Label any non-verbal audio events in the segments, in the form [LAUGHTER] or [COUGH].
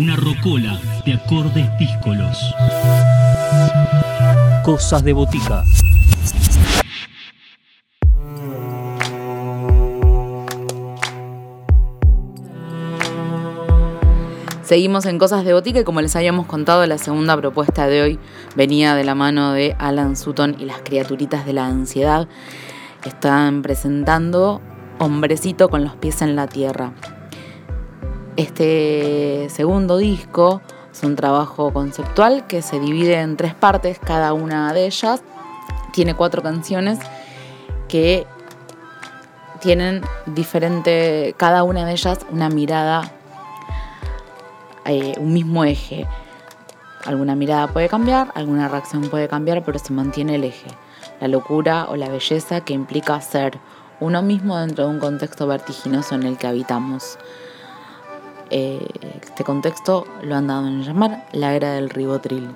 una rocola de acordes díscolos. Cosas de botica. Seguimos en Cosas de Botica y como les habíamos contado, la segunda propuesta de hoy venía de la mano de Alan Sutton y las criaturitas de la ansiedad. Están presentando Hombrecito con los pies en la tierra. Este segundo disco es un trabajo conceptual que se divide en tres partes, cada una de ellas tiene cuatro canciones que tienen diferente, cada una de ellas una mirada eh, un mismo eje. Alguna mirada puede cambiar, alguna reacción puede cambiar, pero se mantiene el eje. La locura o la belleza que implica ser uno mismo dentro de un contexto vertiginoso en el que habitamos. Eh, este contexto lo han dado en llamar la era del ribotril.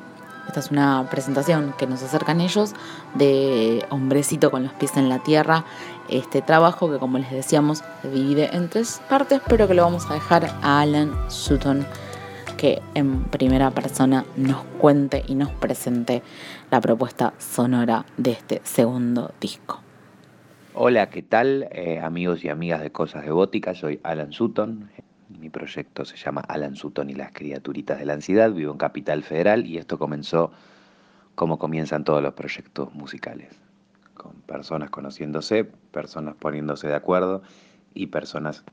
Esta es una presentación que nos acercan ellos de Hombrecito con los pies en la tierra. Este trabajo que como les decíamos se divide en tres partes, pero que lo vamos a dejar a Alan Sutton que en primera persona nos cuente y nos presente la propuesta sonora de este segundo disco. Hola, ¿qué tal eh, amigos y amigas de Cosas de Bótica? Soy Alan Sutton. Mi proyecto se llama Alan Sutton y las criaturitas de la ansiedad. Vivo en Capital Federal y esto comenzó como comienzan todos los proyectos musicales, con personas conociéndose, personas poniéndose de acuerdo y personas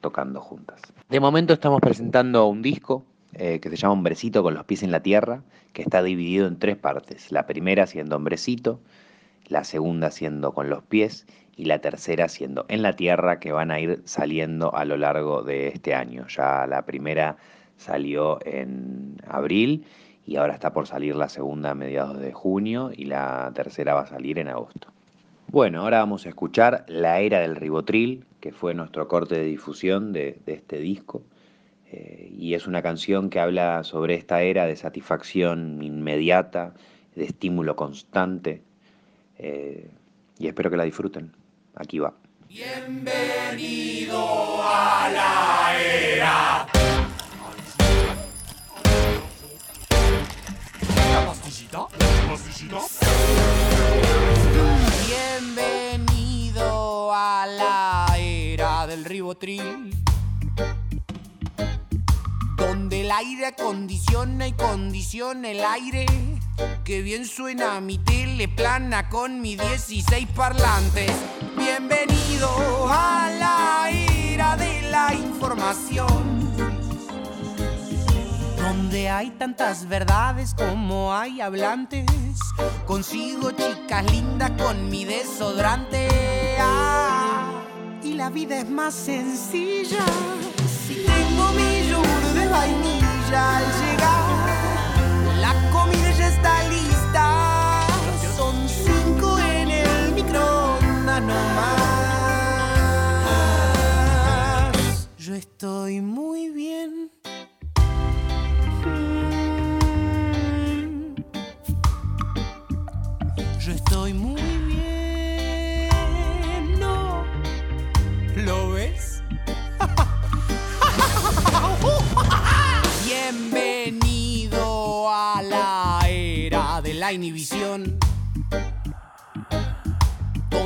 tocando juntas. De momento estamos presentando un disco eh, que se llama Hombrecito con los pies en la tierra, que está dividido en tres partes. La primera siendo Hombrecito, la segunda siendo con los pies y la tercera siendo en la tierra, que van a ir saliendo a lo largo de este año. Ya la primera salió en abril y ahora está por salir la segunda a mediados de junio y la tercera va a salir en agosto. Bueno, ahora vamos a escuchar La Era del Ribotril, que fue nuestro corte de difusión de este disco. Eh, y es una canción que habla sobre esta era de satisfacción inmediata, de estímulo constante, eh, y espero que la disfruten. Aquí va. Bienvenido a la era. ¿La pastillita? Bienvenido a la era del ribotril donde el aire acondiciona y condiciona el aire. Que bien suena mi tele plana con mi 16 parlantes. Bienvenido a la era de la información. Donde hay tantas verdades como hay hablantes. Consigo chicas lindas con mi desodorante. Ah, y la vida es más sencilla si tengo mi yogur de vainilla al llegar, la comida Yo estoy muy bien. Yo estoy muy bien. No. ¿Lo ves? [LAUGHS] Bienvenido a la era de la inhibición.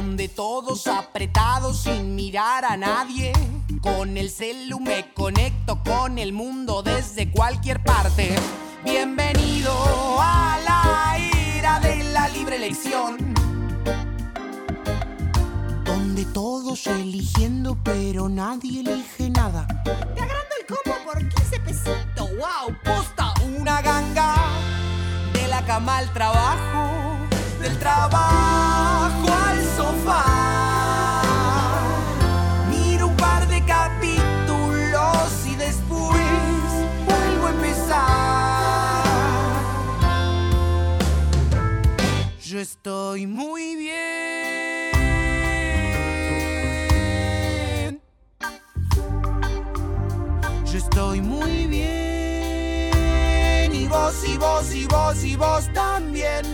Donde todos apretados sin mirar a nadie. Con el celu me conecto con el mundo desde cualquier parte. Bienvenido a la era de la libre elección. Donde todos eligiendo pero nadie elige nada. Te agrando el combo por 15 pesitos. ¡Wow! Posta una ganga. De la cama al trabajo. Del trabajo estoy muy bien. Yo estoy muy bien. Y vos, y vos, y vos, y vos también.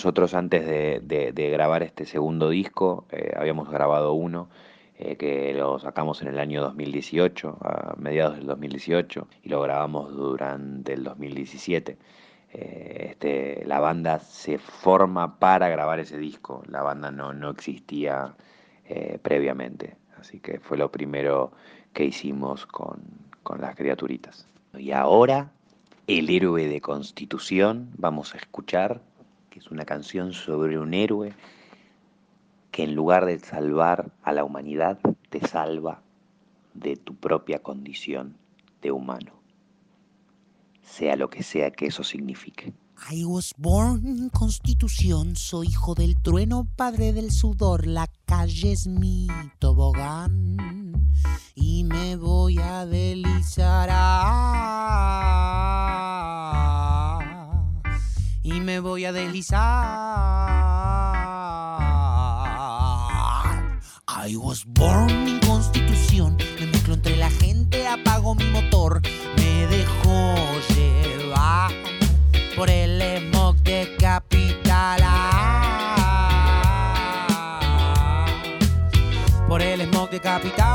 Nosotros antes de, grabar este segundo disco, eh, habíamos grabado uno eh, que lo sacamos en el año 2018, a mediados del 2018, y lo grabamos durante el 2017. Eh, este, la banda se forma para grabar ese disco, la banda no, no existía previamente, así que fue lo primero que hicimos con, con las criaturitas. Y ahora, El héroe de Constitución, vamos a escuchar, que es una canción sobre un héroe que en lugar de salvar a la humanidad, te salva de tu propia condición de humano, sea lo que sea que eso signifique. I was born in Constitución, soy hijo del trueno, padre del sudor, la calle es mi tobogán y me voy a deslizar. Voy a deslizar. I was born in Constitución, me mezclo entre la gente, apago mi motor, me dejo llevar por el smog de capital. por el smog de capital.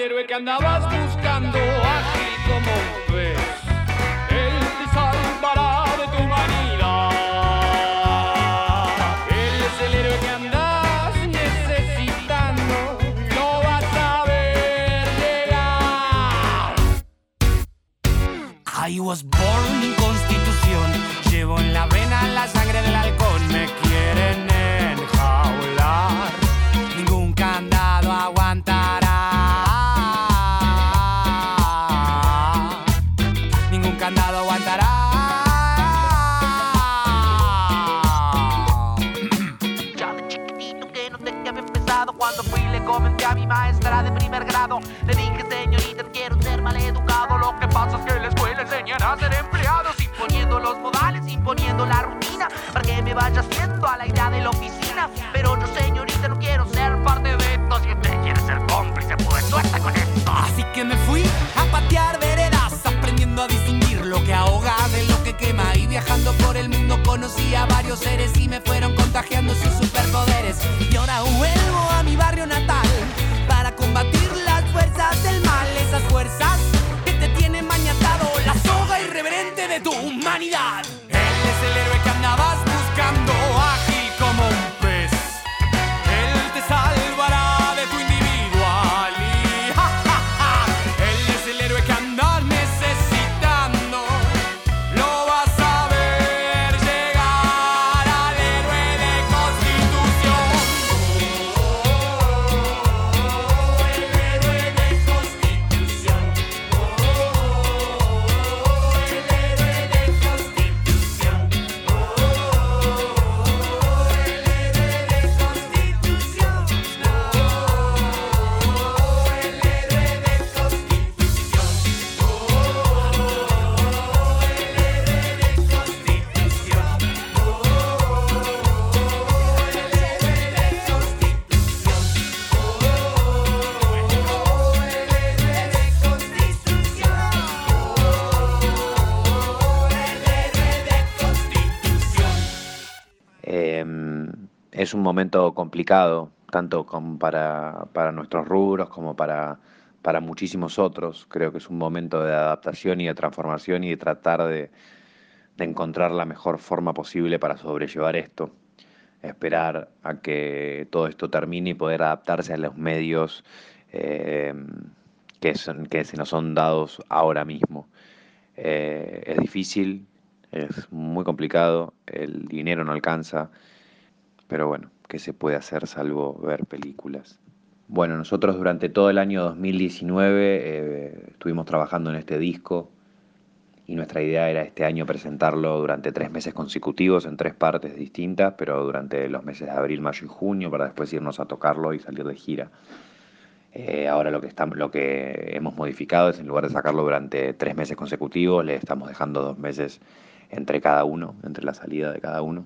El héroe que andabas buscando, ágil como un pez. Él te salvará de tu humanidad. Él es el héroe que andas necesitando, no vas a ver llegar. I was born fui le comenté a mi maestra de primer grado. Le dije señorita quiero ser maleducado. Lo que pasa es que en la escuela enseñan a ser empleados Imponiendo los modales, imponiendo la rutina Para que me vaya haciendo a la idea de la oficina. Pero yo señorita no quiero ser parte de esto. Si usted quiere ser cómplice pues suerte con esto Así que me fui a patear veredas, aprendiendo a distinguir lo que ahoga de lo que quema. Y viajando por el mundo conocí a varios seres y me fueron contagiando sus superpoderes. Es un momento complicado, tanto como para, nuestros rubros como para, para muchísimos otros. Creo que es un momento de adaptación y de transformación y de tratar de, de encontrar la mejor forma posible para sobrellevar esto, esperar a que todo esto termine y poder adaptarse a los medios eh, que, son- que se nos son dados ahora mismo. Eh, es difícil, es muy complicado, el dinero no alcanza, pero bueno, ¿qué se puede hacer salvo ver películas? Bueno, nosotros durante todo el año 2019 eh, estuvimos trabajando en este disco y nuestra idea era este año presentarlo durante tres meses consecutivos en tres partes distintas, pero durante los meses de abril, mayo y junio para después irnos a tocarlo y salir de gira. Eh, ahora lo que, estamos, lo que hemos modificado es en lugar de sacarlo durante tres meses consecutivos, le estamos dejando dos meses entre cada uno, entre la salida de cada uno.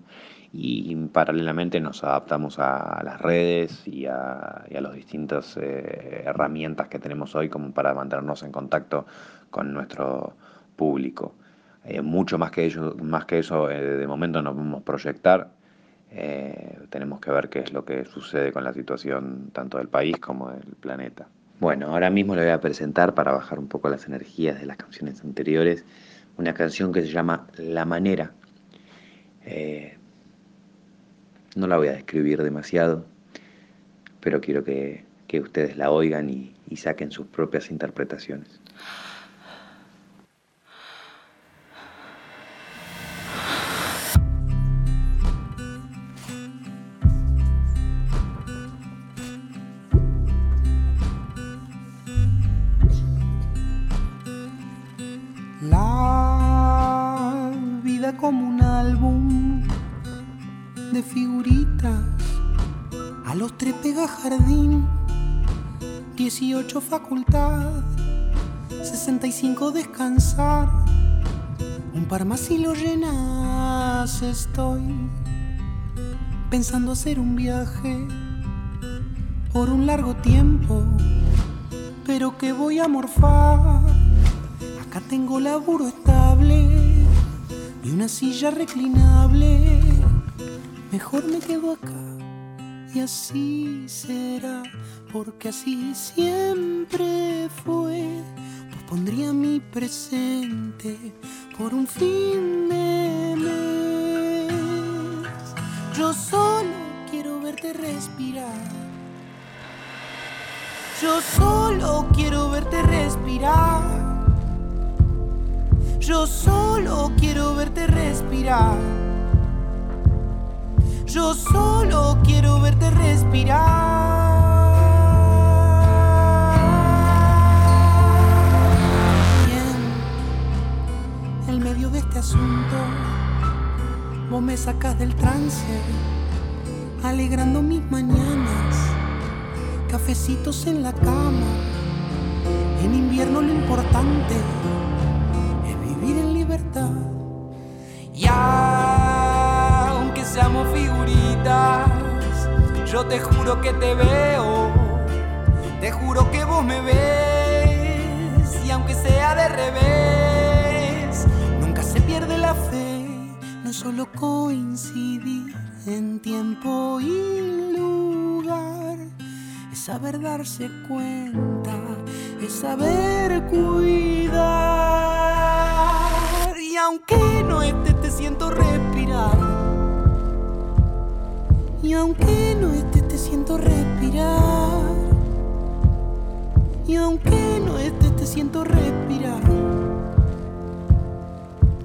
Y paralelamente nos adaptamos a las redes y a, a las distintas eh, herramientas que tenemos hoy como para mantenernos en contacto con nuestro público. Eh, mucho más que, ello, más que eso, eh, de momento no podemos proyectar. Tenemos que ver qué es lo que sucede con la situación tanto del país como del planeta. Bueno, ahora mismo le voy a presentar para bajar un poco las energías de las canciones anteriores una canción que se llama La Manera. No la voy a describir demasiado, pero quiero que, que ustedes la oigan y, y saquen sus propias interpretaciones. Jardín, 18 facultad, 65 descansar. Un par más y lo llenas. Estoy pensando hacer un viaje por un largo tiempo, pero que voy a morfar. Acá tengo laburo estable y una silla reclinable. Mejor me quedo acá y así será, porque así siempre fue. Pospondría mi presente por un fin de mes. Yo solo quiero verte respirar. Yo solo quiero verte respirar. Yo solo quiero verte respirar. Yo solo quiero verte respirar. Bien, en medio de este asunto, vos me sacas del trance, alegrando mis mañanas, cafecitos en la cama. En invierno lo importante es vivir en libertad. Y figuritas, yo te juro que te veo, te juro que vos me ves. Y aunque sea de revés, nunca se pierde la fe. No solo coincidir en tiempo y lugar, es saber darse cuenta, es saber cuidar. Y aunque no estés, te siento respirar. Y aunque no estés, te siento respirar. Y aunque no estés, te siento respirar.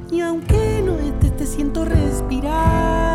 Y aunque no estés, te siento respirar.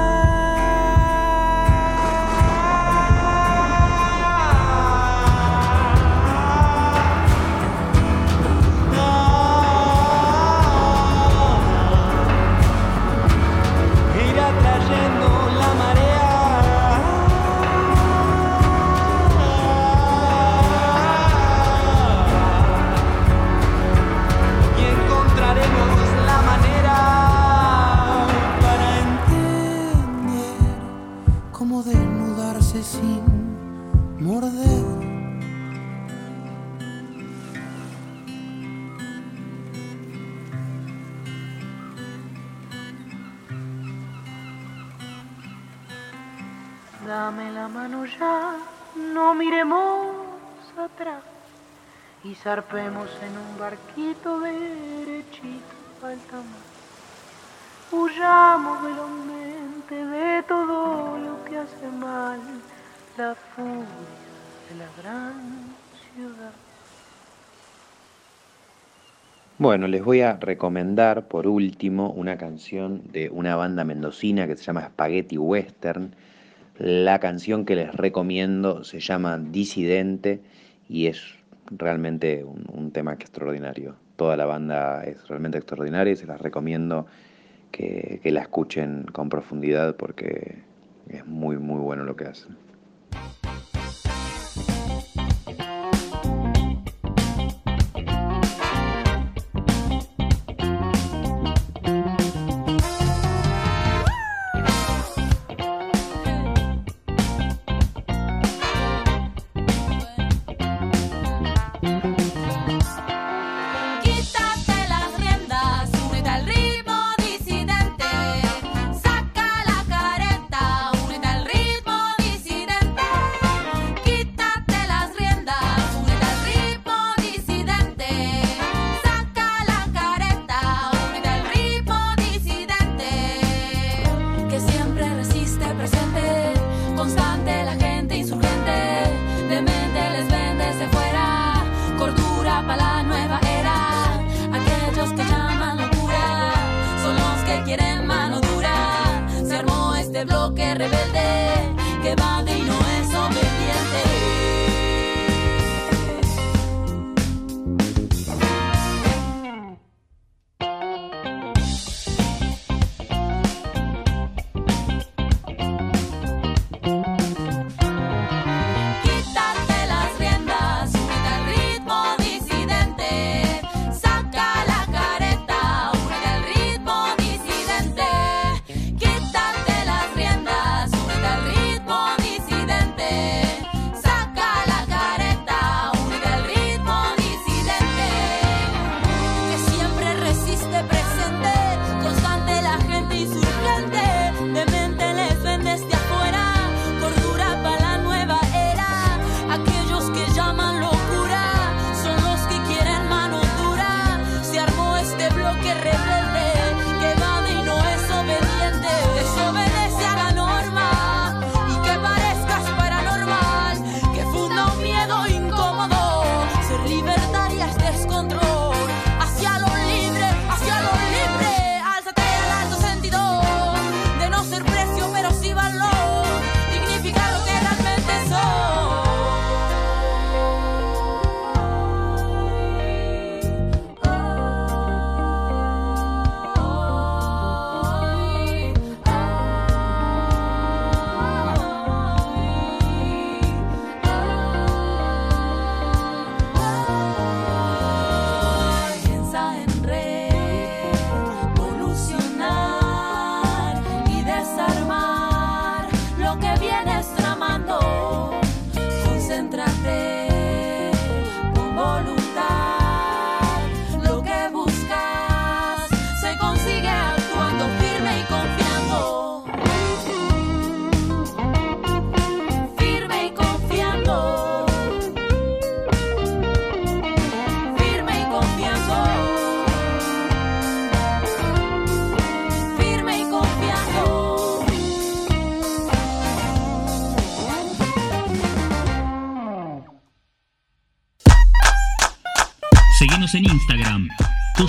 Zarpemos en un barquito derechito, falta más. llamo velozmente de todo lo que hace mal la furia de la gran ciudad. Bueno, les voy a recomendar por último una canción de una banda mendocina que se llama Spaghetti Western. La canción que les recomiendo se llama Disidente y es realmente un, un tema extraordinario. Toda la banda es realmente extraordinaria y se las recomiendo que, que la escuchen con profundidad porque es muy, muy bueno lo que hacen.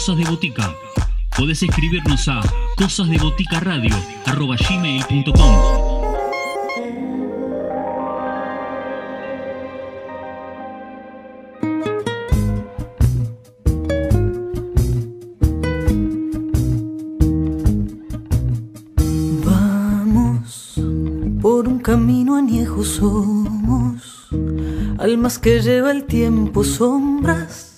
Cosas de Botica. Podés escribirnos a un camino añejo somos, almas que lleva el tiempo sombras,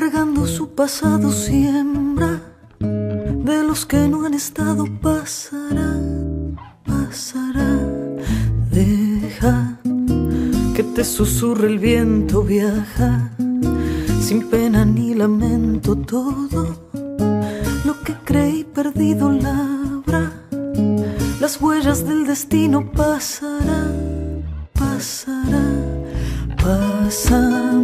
cargando su pasado siembra, de los que no han estado pasará, pasará, deja que te susurre el viento, viaja, sin pena ni lamento todo. Lo que creí perdido labra, las huellas del destino pasará, pasará, pasa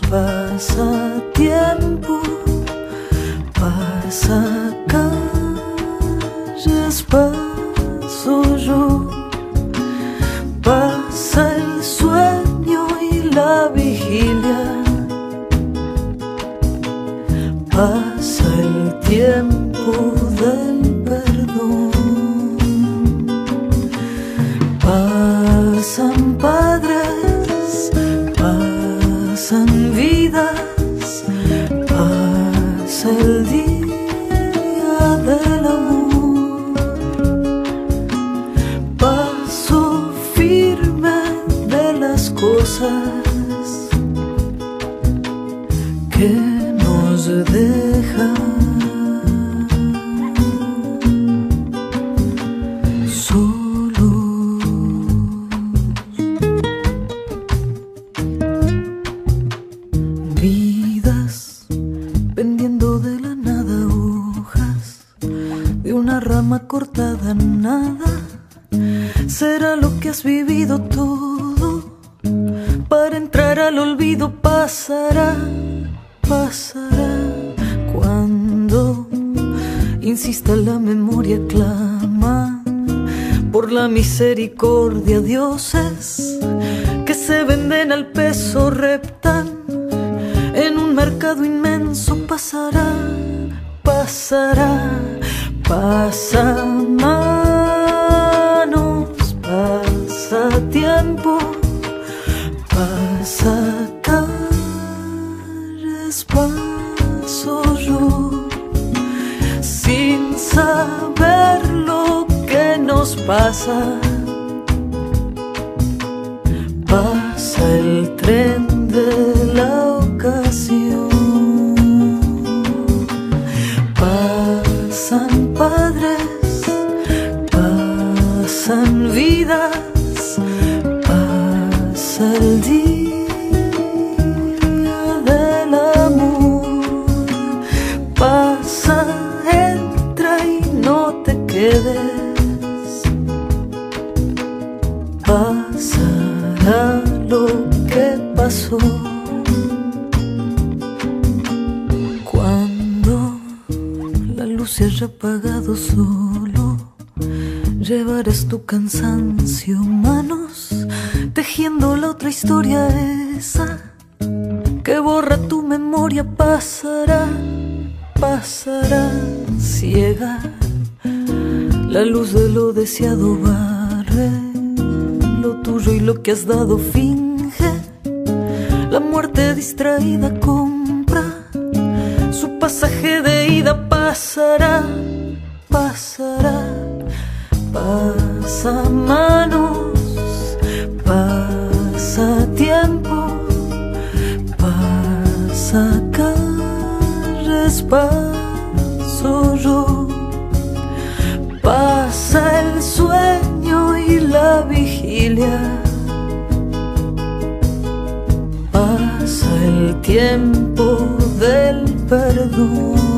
pasa tiempo, Pasa calles, paso yo. Pasa el sueño y la vigilia. Pasa que nos dejan misericordia, dioses que se venden al peso, reptan en un mercado inmenso pasará, pasará, pasa manos, pasa tiempo, pasa paso yo, sin saber lo que nos pasa. Pasa el tren de la ocasión. Pasan padres, pasan vidas, pasa el día del amor. Pasa, entra y no te quedes. Apagado solo, llevarás tu cansancio, manos, tejiendo la otra historia esa que borra tu memoria, pasará, pasará ciega. La luz de lo deseado barre lo tuyo y lo que has dado finge. La muerte distraída compra su pasaje de ida pasará, pasará, pasa manos, pasa tiempo, pasa paso yo. Pasa el sueño y la vigilia. Pasa el tiempo del perdón.